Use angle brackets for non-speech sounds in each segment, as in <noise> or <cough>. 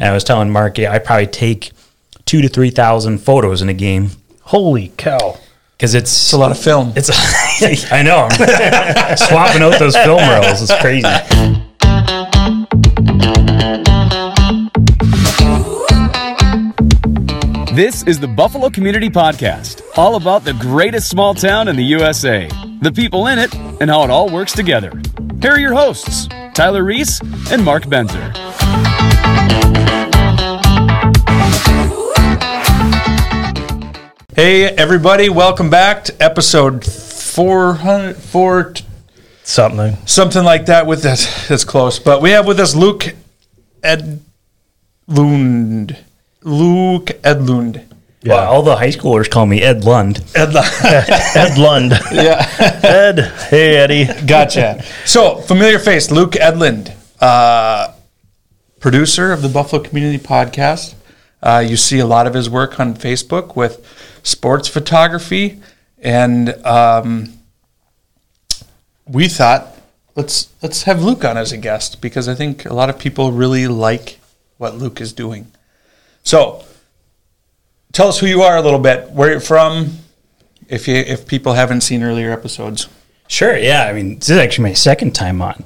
And I was telling Mark, yeah, I probably take two to three thousand photos in a game Holy cow. because it's It's a lot of film. It's <laughs> I know I'm <laughs> swapping out those film rolls. It's crazy. This is the Buffalo Community Podcast, all about the greatest small town in the USA, the people in it, and how it all works together. Here are your hosts, Tyler Reese and Mark Benzer. Hey, everybody, welcome back to episode 400, four, Something. something like that with this. That's close. But we have with us Luke Edlund. Luke Edlund. Well, all the high schoolers call me Ed Lund. Ed, Edlund. <laughs> Ed Lund. yeah. Ed. Hey, Eddie. Gotcha. So, familiar face, Luke Edlund, uh, producer of the Buffalo Community Podcast. Uh, you see a lot of his work on Facebook with sports photography, and um, we thought let's let's have Luke on as a guest because I think a lot of people really like what Luke is doing. So, tell us who you are a little bit, where you're from, if you if people haven't seen earlier episodes. Sure, yeah. I mean, this is actually my second time on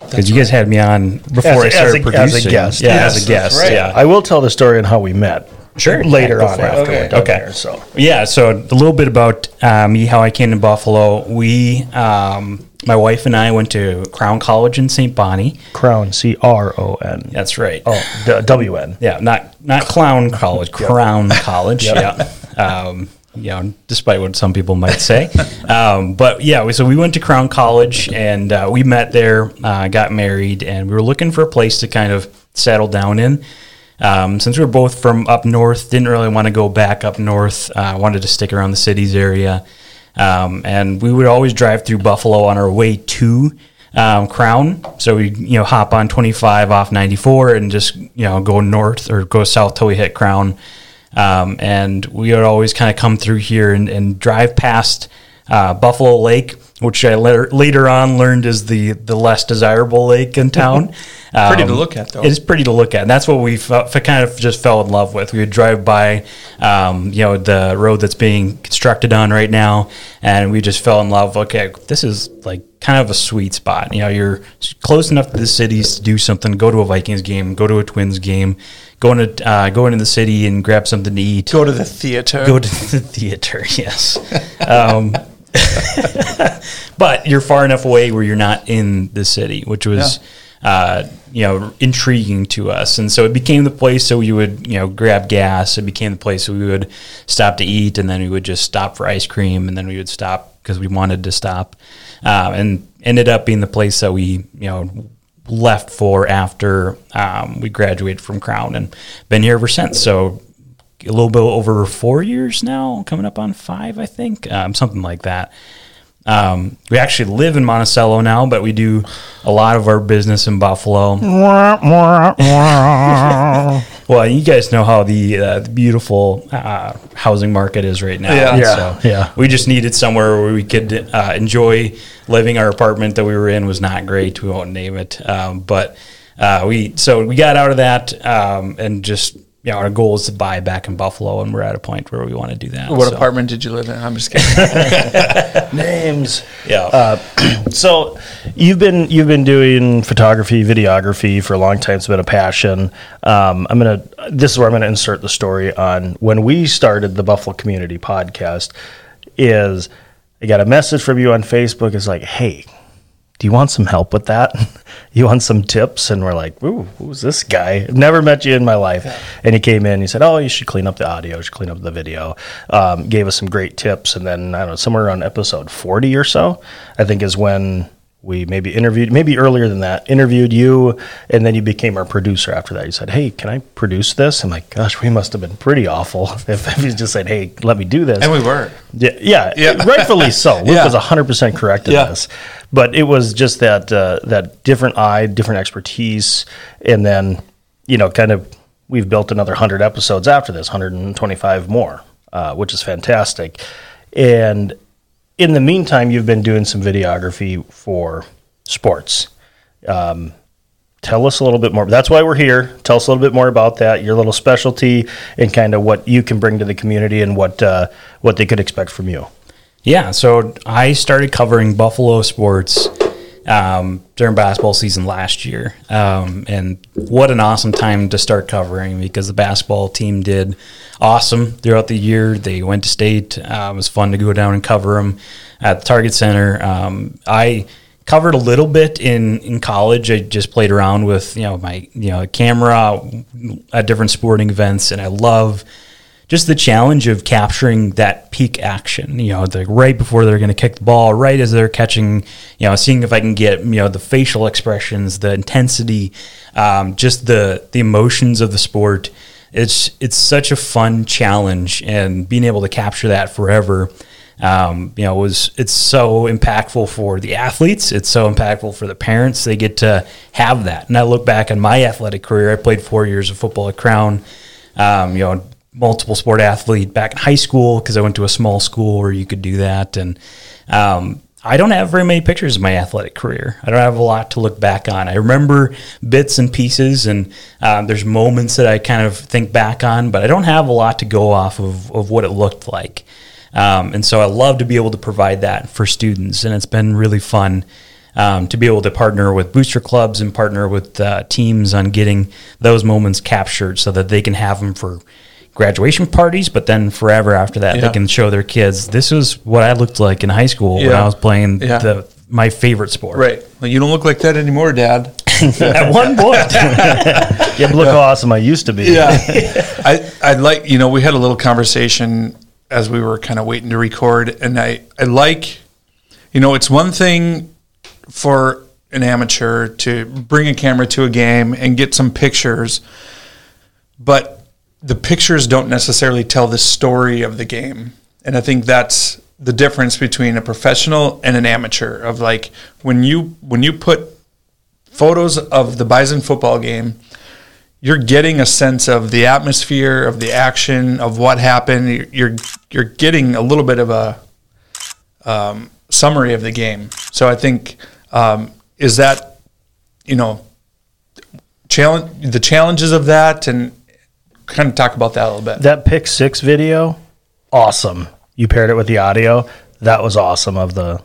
because you guys had me on before As a- I started as a- as a producing. guest. Yeah, Yes, as a guest. right. Yeah. I will tell the story on how we met. Sure. Later Yeah, on after Okay. we're done Okay. here, so. Yeah, so a little bit about uh, me, how I came to Buffalo. We, um, my wife and I went to Crown College in St. Bonnie. Crown. C R O N. That's right. Oh, D- W N. Yeah, not not Clown College, Crown <laughs> College. Yeah. Um, you know, despite what some people might say. <laughs> um, but yeah, we, so we went to Crown College and uh, we met there, uh, got married, and we were looking for a place to kind of settle down in. Um, since we were both from up north, didn't really want to go back up north. Uh, wanted to stick around the cities area, um, and we would always drive through Buffalo on our way to um, Crown. So we you know hop on 25 off 94 and just you know go north or go south till we hit Crown. Um, and we would always kind of come through here and, and drive past uh, Buffalo Lake, which I later, later on learned is the the less desirable lake in town. <laughs> Pretty Um, to look at, though. It is pretty to look at. And that's what we kind of just fell in love with. We would drive by, um, you know, the road that's being constructed on right now, and we just fell in love. Okay, this is like kind of a sweet spot. You know, you're close enough to the cities to do something. Go to a Vikings game. Go to a Twins game. Go into uh, go into the city and grab something to eat. Go to the theater. Go to the theater. <laughs> Yes. Um, <laughs> but you're far enough away where you're not in the city, which was, uh, you know, intriguing to us. And so it became the place so we would, you know, grab gas. It became the place so we would stop to eat, and then we would just stop for ice cream, and then we would stop because we wanted to stop, uh, and ended up being the place that we, you know. Left for after um, we graduated from Crown and been here ever since. So a little bit over four years now, coming up on five, I think, um, something like that. Um, we actually live in Monticello now, but we do a lot of our business in Buffalo. <laughs> Well, you guys know how the, uh, the beautiful uh, housing market is right now. Yeah. Yeah, So yeah. we just needed somewhere where we could uh, enjoy living. Our apartment that we were in was not great. We won't name it, um, but uh, we so we got out of that um, and just you know our goal is to buy back in Buffalo, and we're at a point where we want to do that. What So, apartment did you live in? I'm just kidding. <laughs> Names. Yeah. Uh, <clears throat> So you've been you've been doing photography, videography for a long time. It's been a passion. Um, I'm gonna. This is where I'm gonna insert the story on when we started the Buffalo Community Podcast. Is I got a message from you on Facebook. It's like, hey, do you want some help with that? <laughs> you want some tips? And we're like, ooh, who's this guy? I've <laughs> never met you in my life. And he came in, he said, oh, you should clean up the audio, you should clean up the video. Um, gave us some great tips. And then, I don't know, somewhere around episode 40 or so, I think is when we maybe interviewed, maybe earlier than that, interviewed you. And then you became our producer after that. You said, hey, can I produce this? I'm like, gosh, we must have been pretty awful <laughs> if, if you just said, hey, let me do this. and we were. Yeah, yeah, Yeah. rightfully so. Luke Yeah. was hundred percent correct in Yeah. this, but it was just that uh, that different eye, different expertise, and then you know, kind of we've built another hundred episodes after this, hundred and twenty-five more, uh, which is fantastic. And in the meantime, you've been doing some videography for sports. Um, Tell us a little bit more. That's why we're here. Tell us a little bit more about that, your little specialty, and kind of what you can bring to the community and what uh, what they could expect from you. Yeah, so I started covering Buffalo sports um, during basketball season last year, um, and what an awesome time to start covering because the basketball team did awesome throughout the year. They went to state. Uh, it was fun to go down and cover them at the Target Center. Um, I covered a little bit in, in college. I just played around with you know my you know camera at different sporting events, and I love just the challenge of capturing that peak action. You know, like right before they're going to kick the ball, right as they're catching. You know, seeing if I can get you know the facial expressions, the intensity, um, just the the emotions of the sport. It's it's such a fun challenge, and being able to capture that forever um, you know, was it's so impactful for the athletes. It's so impactful for the parents. They get to have that. And I look back on my athletic career. I played four years of football at Crown. Um, you know, multiple sport athlete back in high school because I went to a small school where you could do that. And um, I don't have very many pictures of my athletic career. I don't have a lot to look back on. I remember bits and pieces, and uh, there's moments that I kind of think back on, but I don't have a lot to go off of, of what it looked like. Um, and so I love to be able to provide that for students, and it's been really fun um, to be able to partner with booster clubs and partner with uh, teams on getting those moments captured so that they can have them for graduation parties, but then forever after that, Yeah. they can show their kids this is what I looked like in high school when I was playing Yeah. the my favorite sport. Right. Well, you don't look like that anymore, Dad. <laughs> <laughs> At one point, <laughs> Yeah, but look how awesome I used to be. Yeah. I I'd like you know we had a little conversation as we were kind of waiting to record, and I I like you know it's one thing for an amateur to bring a camera to a game and get some pictures, but the pictures don't necessarily tell the story of the game, and I think that's the difference between a professional and an amateur of like when you when you put photos of the Bison football game you're getting a sense of the atmosphere, of the action, of what happened. You're you're getting a little bit of a um, summary of the game. So I think um, is that you know challenge the challenges of that and kind of talk about that a little bit. That pick six video, awesome. You paired it with the audio. That was awesome. Of the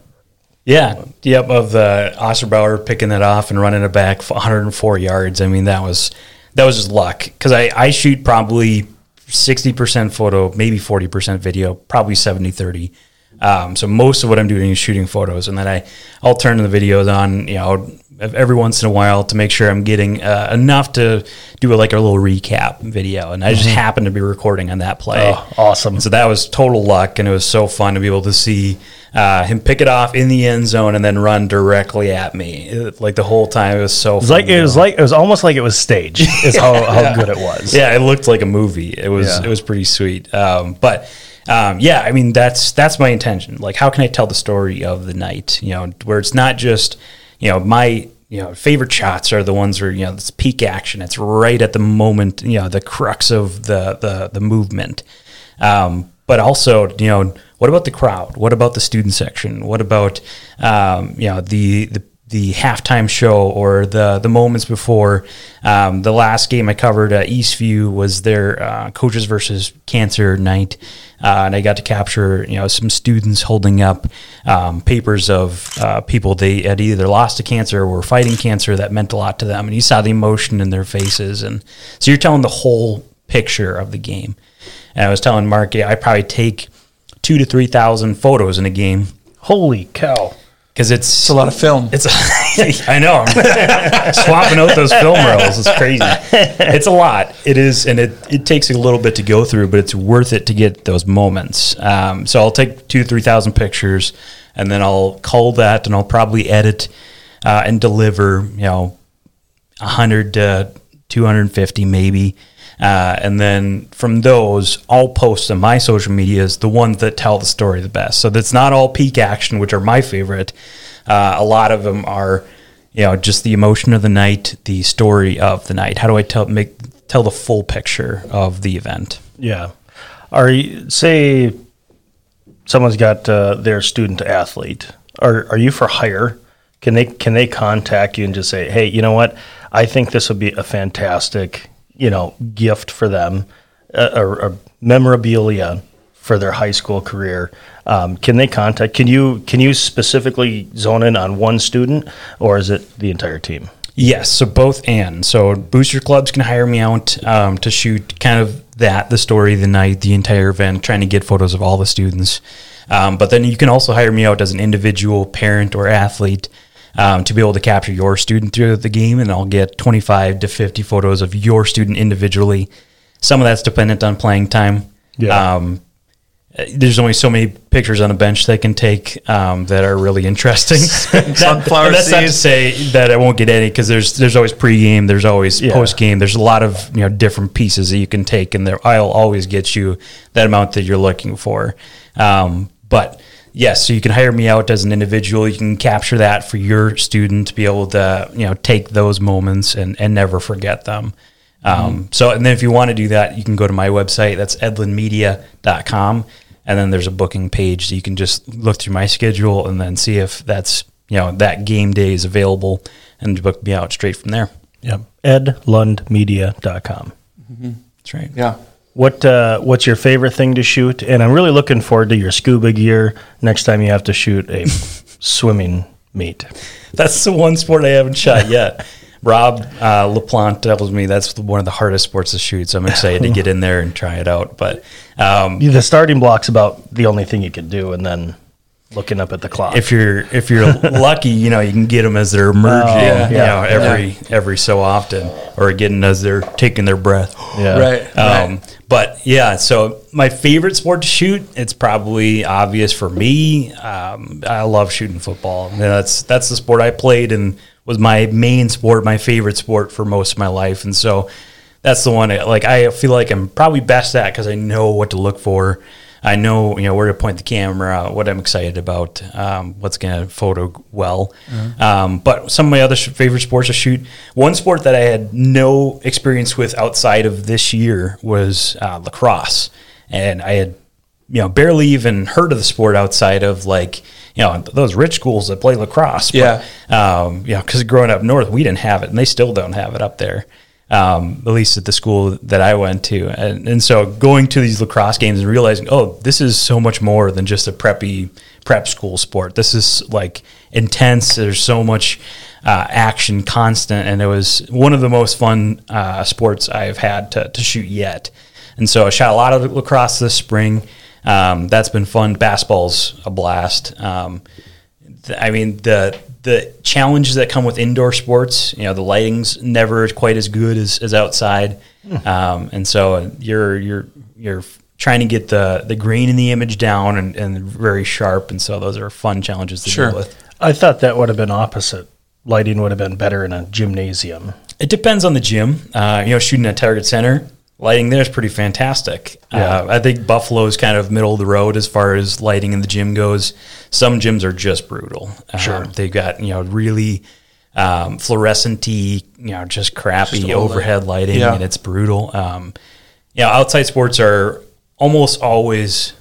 Yeah, yep. Of the Osterbauer picking that off and running it back 104 yards. I mean, that was that was just luck because I I shoot probably 60 percent photo, maybe 40 percent video, probably 70 30. Um, so most of what I'm doing is shooting photos, and then I I'll turn the videos on, you know, every once in a while to make sure I'm getting uh, enough to do a, like a little recap video, and I just happened to be recording on that play. Oh, awesome. So that was total luck, and it was so fun to be able to see uh, him pick it off in the end zone and then run directly at me. It- like the whole time, it was so. it was like it was like it was almost like it was staged. Is how, <laughs> how good it was. yeah, it looked like a movie. It was Yeah. it was pretty sweet. Um, but um, yeah, I mean that's that's my intention. Like, how can I tell the story of the night? You know, where it's not just you know my you know favorite shots are the ones where you know it's peak action. It's right at the moment. You know, the crux of the the the movement. Um, but also, you know, what about the crowd? What about the student section? What about um, you know the the the halftime show or the the moments before um, the last game I covered uh, Eastview was their uh, coaches versus cancer night, uh, and I got to capture you know some students holding up um, papers of uh, people they had either lost to cancer or were fighting cancer that meant a lot to them, and you saw the emotion in their faces, and so you're telling the whole picture of the game. And I was telling Mark, yeah, I probably take two to three thousand photos in a game Holy cow! Because it's It's a lot of film. it's <laughs> I know I'm <laughs> swapping out those film rolls. It's crazy. It's a lot. It is, and it it takes a little bit to go through, but it's worth it to get those moments. Um, so I'll take two three thousand pictures, and then I'll cull that, and I'll probably edit uh, and deliver. You know, hundred to two hundred and fifty maybe. Uh, and then from those, I'll post on my social medias the ones that tell the story the best. So that's not all peak action, which are my favorite. Uh, a lot of them are, you know, just the emotion of the night, the story of the night. How do I tell make tell the full picture of the event? Yeah. Are you say someone's got uh, their student athlete? Are are you for hire? Can they can they contact you and just say, hey, you know what? I think this would be a fantastic, you know, gift for them, or, or memorabilia for their high school career. Um, can they contact? Can you can you specifically zone in on one student, or is it the entire team? Yes, so both and. So booster clubs can hire me out um, to shoot kind of that, the story, the night, the entire event, trying to get photos of all the students. Um, but then you can also hire me out as an individual parent or athlete um, to be able to capture your student through the game, and I'll get 25 to 50 photos of your student individually. Some of that's dependent on playing time. Yeah. Um, there's only so many pictures on a bench they can take um, that are really interesting. <laughs> Sunflower and <laughs> that's not to seeds. say that I won't get any because there's there's always pregame, there's always Yeah. postgame, there's a lot of you know different pieces that you can take, and there I'll always get you that amount that you're looking for. Um, but yes, so you can hire me out as an individual. You can capture that for your student to be able to you know take those moments and and never forget them. Um, so and then if you want to do that, you can go to my website. That's edlundmedia.com. And then there's a booking page So you can just look through my schedule and then see if that's you know that game day is available and book me out straight from there. Yep. edlundmedia.com. That's right. Yeah. What uh, what's your favorite thing to shoot? And I'm really looking forward to your scuba gear next time you have to shoot a <laughs> swimming meet. That's the one sport I haven't shot yet. Rob uh, LaPlante tells me that's one of the hardest sports to shoot, so I'm excited to get in there and try it out. But um, The starting block's about the only thing you can do, and then looking up at the clock. if you're if you're <laughs> lucky, you know you can get them as they're emerging, yeah, you yeah, know, every every so often, or getting as they're taking their breath. <gasps> yeah. Right. Um, but yeah, so my favorite sport to shoot, it's probably obvious for me. Um, I love shooting football. And that's that's the sport I played and was my main sport, my favorite sport for most of my life. And so that's the one. Like I feel like I'm probably best at because I know what to look for. I know you know where to point the camera, what I'm excited about, um, what's going to photo well. Um, but some of my other sh- favorite sports to shoot. One sport that I had no experience with outside of this year was uh, lacrosse, and I had you know barely even heard of the sport outside of like you know those rich schools that play lacrosse. But, um, you know, because growing up north, we didn't have it, and they still don't have it up there um, at least at the school that I went to. And, and so going to these lacrosse games and realizing, oh, this is so much more than just a preppy prep school sport. This is like intense. There's so much uh, action, constant, and it was one of the most fun uh, sports I've had to, to shoot yet. And so I shot a lot of lacrosse this spring. Um, that's been fun. Basketball's a blast. Um, I mean the the challenges that come with indoor sports. You know, the lighting's never quite as good as, as outside, um, and so you're you're you're trying to get the the grain in the image down and, and very sharp. And so those are fun challenges to Sure. deal with. I thought that would have been opposite. Lighting would have been better in a gymnasium. It depends on the gym. Uh, you know, shooting at Target Center, lighting there is pretty fantastic. Yeah. Uh, I think Buffalo is kind of middle of the road as far as lighting in the gym goes. Some gyms are just brutal. Sure. Um, they've got you know really um, fluorescenty, you know, just crappy Just overhead lighting, Yeah. and it's brutal. Um, you know, outside sports are almost always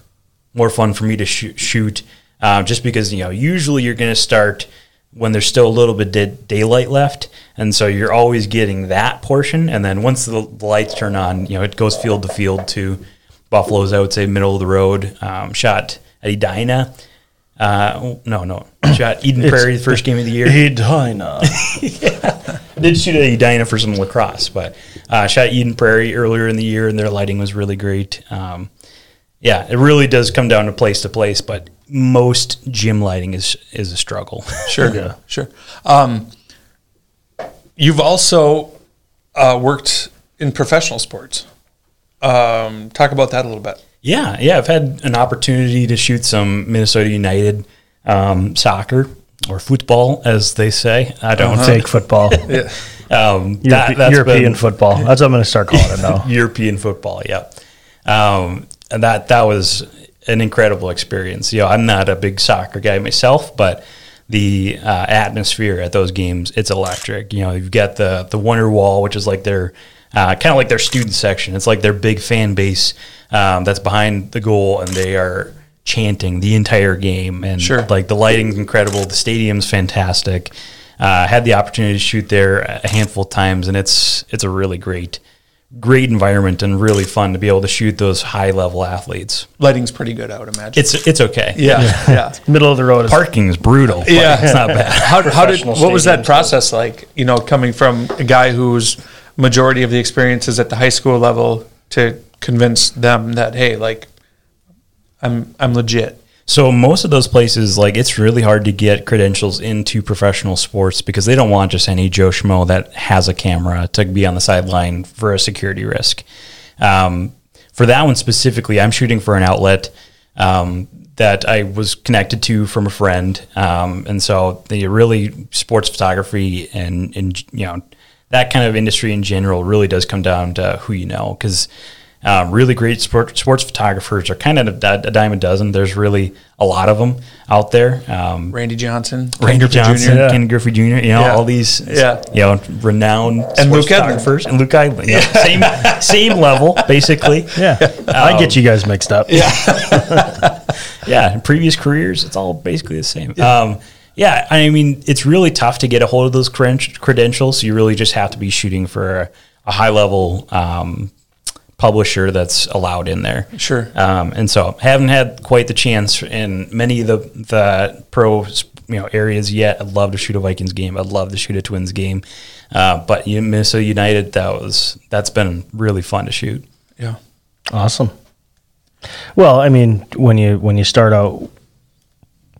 more fun for me to shoot, shoot uh, just because you know usually you're going to start when there's still a little bit da- daylight left, and so you're always getting that portion, and then once the, the lights turn on, you know it goes field to field to Buffalo's. I would say middle of the road. Um, shot at Edina. Uh, no, no, <coughs> shot Eden Prairie the first game of the year. Edina. <laughs> did shoot at Edina for some lacrosse, but uh, shot Eden Prairie earlier in the year, and their lighting was really great. Um, yeah, it really does come down to place to place, but most gym lighting is is a struggle. <laughs> Sure. Yeah. Sure. Um, you've also uh, worked in professional sports. Um, talk about that a little bit. yeah, yeah, I've had an opportunity to shoot some Minnesota United um, soccer or football, as they say. I don't Fake football. <laughs> Yeah. <laughs> Um, Europe- that, that's European been- football. That's what I'm going to start calling it now. European football. Yeah, um, and that that was an incredible experience. You know, I'm not a big soccer guy myself, but the uh, atmosphere at those games it's electric. You know, you've got the the Wonder Wall, which is like their uh, kind of like their student section. It's like their big fan base um, that's behind the goal, and they are chanting the entire game, and Sure. like the lighting's incredible, the stadium's fantastic. Uh, had the opportunity to shoot there a handful of times, and it's it's a really great great environment and really fun to be able to shoot those high level athletes. Lighting's pretty good, I would imagine. It's it's okay. yeah, yeah. <laughs> Middle of the road Parking's brutal. But Yeah. it's not bad. How, how did what was that stadiums. process like? You know, coming from a guy whose majority of the experience is at the high school level to convince them that hey, like, I'm I'm legit. So most of those places, like it's really hard to get credentials into professional sports because they don't want just any Joe Schmo that has a camera to be on the sideline for a security risk. Um, for that one specifically, I'm shooting for an outlet um, that I was connected to from a friend, um, and so the really sports photography and and you know that kind of industry in general really does come down to who you know because uh, really great sport, sports photographers are kind of a, a dime a dozen. There's really a lot of them out there. Um, Randy Johnson, Ken Randy Griffey Johnson, yeah. Ken Griffey Jr., you know, Yeah. all these, Yeah. you know, renowned And sports Luke Edlund. photographers. And Luke Edlund, yeah. same, same level, basically. <laughs> yeah. I get you guys mixed up. Yeah. <laughs> yeah, in previous careers, it's all basically the same. Yeah. Um, yeah, I mean, it's really tough to get a hold of those creden- credentials. You really just have to be shooting for a, a high level um, publisher that's allowed in there. Sure. Um, and so, haven't had quite the chance in many of the the pro you know areas yet. I'd love to shoot a Vikings game. I'd love to shoot a Twins game. Uh, but you- Minnesota United, that was that's been really fun to shoot. Yeah. Awesome. Well, I mean, when you when you start out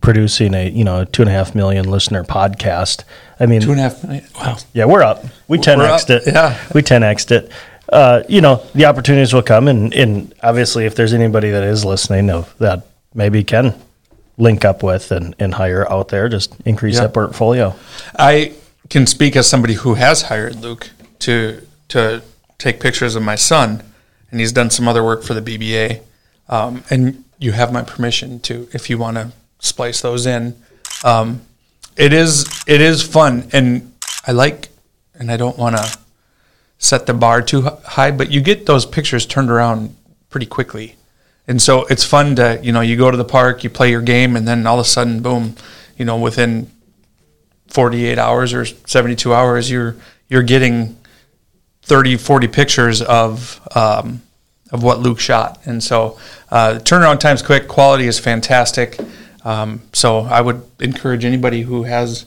producing a you know a two and a half million listener podcast, I mean, Two and a half million. Wow. yeah, we're up. We ten We're xed it. yeah. we ten xed it. Uh, you know, the opportunities will come, and, and obviously, if there's anybody that is listening of that maybe can link up with and, and hire out there, just increase Yeah. that portfolio. I can speak as somebody who has hired Luke to to take pictures of my son, and he's done some other work for the BBA. Um, and you have my permission to, if you want to splice those in. Um, it is it is fun, and I like, and I don't want to set the bar too high, but you get those pictures turned around pretty quickly. And so it's fun to, you know, you go to the park, you play your game, and then all of a sudden, boom, you know, within 48 hours or 72 hours, you're you're getting 30, 40 pictures of um, of what Luke shot. And so uh, turnaround time's quick, quality is fantastic. Um, so I would encourage anybody who has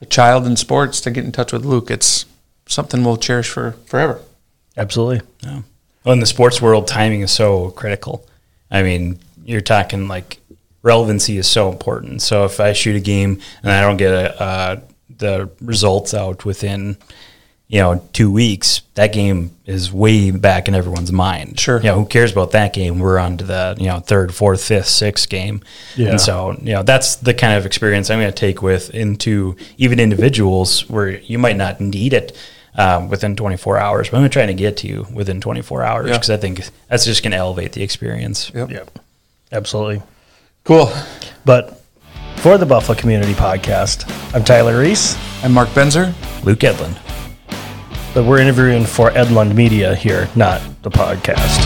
a child in sports to get in touch with Luke. It's something we'll cherish for forever. Absolutely. Yeah. Well, in the sports world, timing is so critical. I mean, you're talking like relevancy is so important. So if I shoot a game and I don't get a, uh, the results out within, you know, two weeks, that game is way back in everyone's mind. Sure. You know, who cares about that game? We're on to the, you know, third, fourth, fifth, sixth game. Yeah. And so, you know, that's the kind of experience I'm going to take with into even individuals where you might not need it um, within 24 hours, but I'm trying to get to you within 24 hours Yeah. because I think that's just going to elevate the experience. Yep. Yep. Absolutely. Cool. But for the Buffalo Community Podcast, I'm Tyler Reese, I'm Mark Benzer. Luke Edlund. But we're interviewing for Edlund Media here, not the podcast.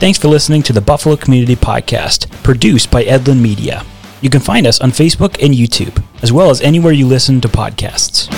Thanks for listening to the Buffalo Community Podcast, produced by Edlund Media. You can find us on Facebook and YouTube, as well as anywhere you listen to podcasts.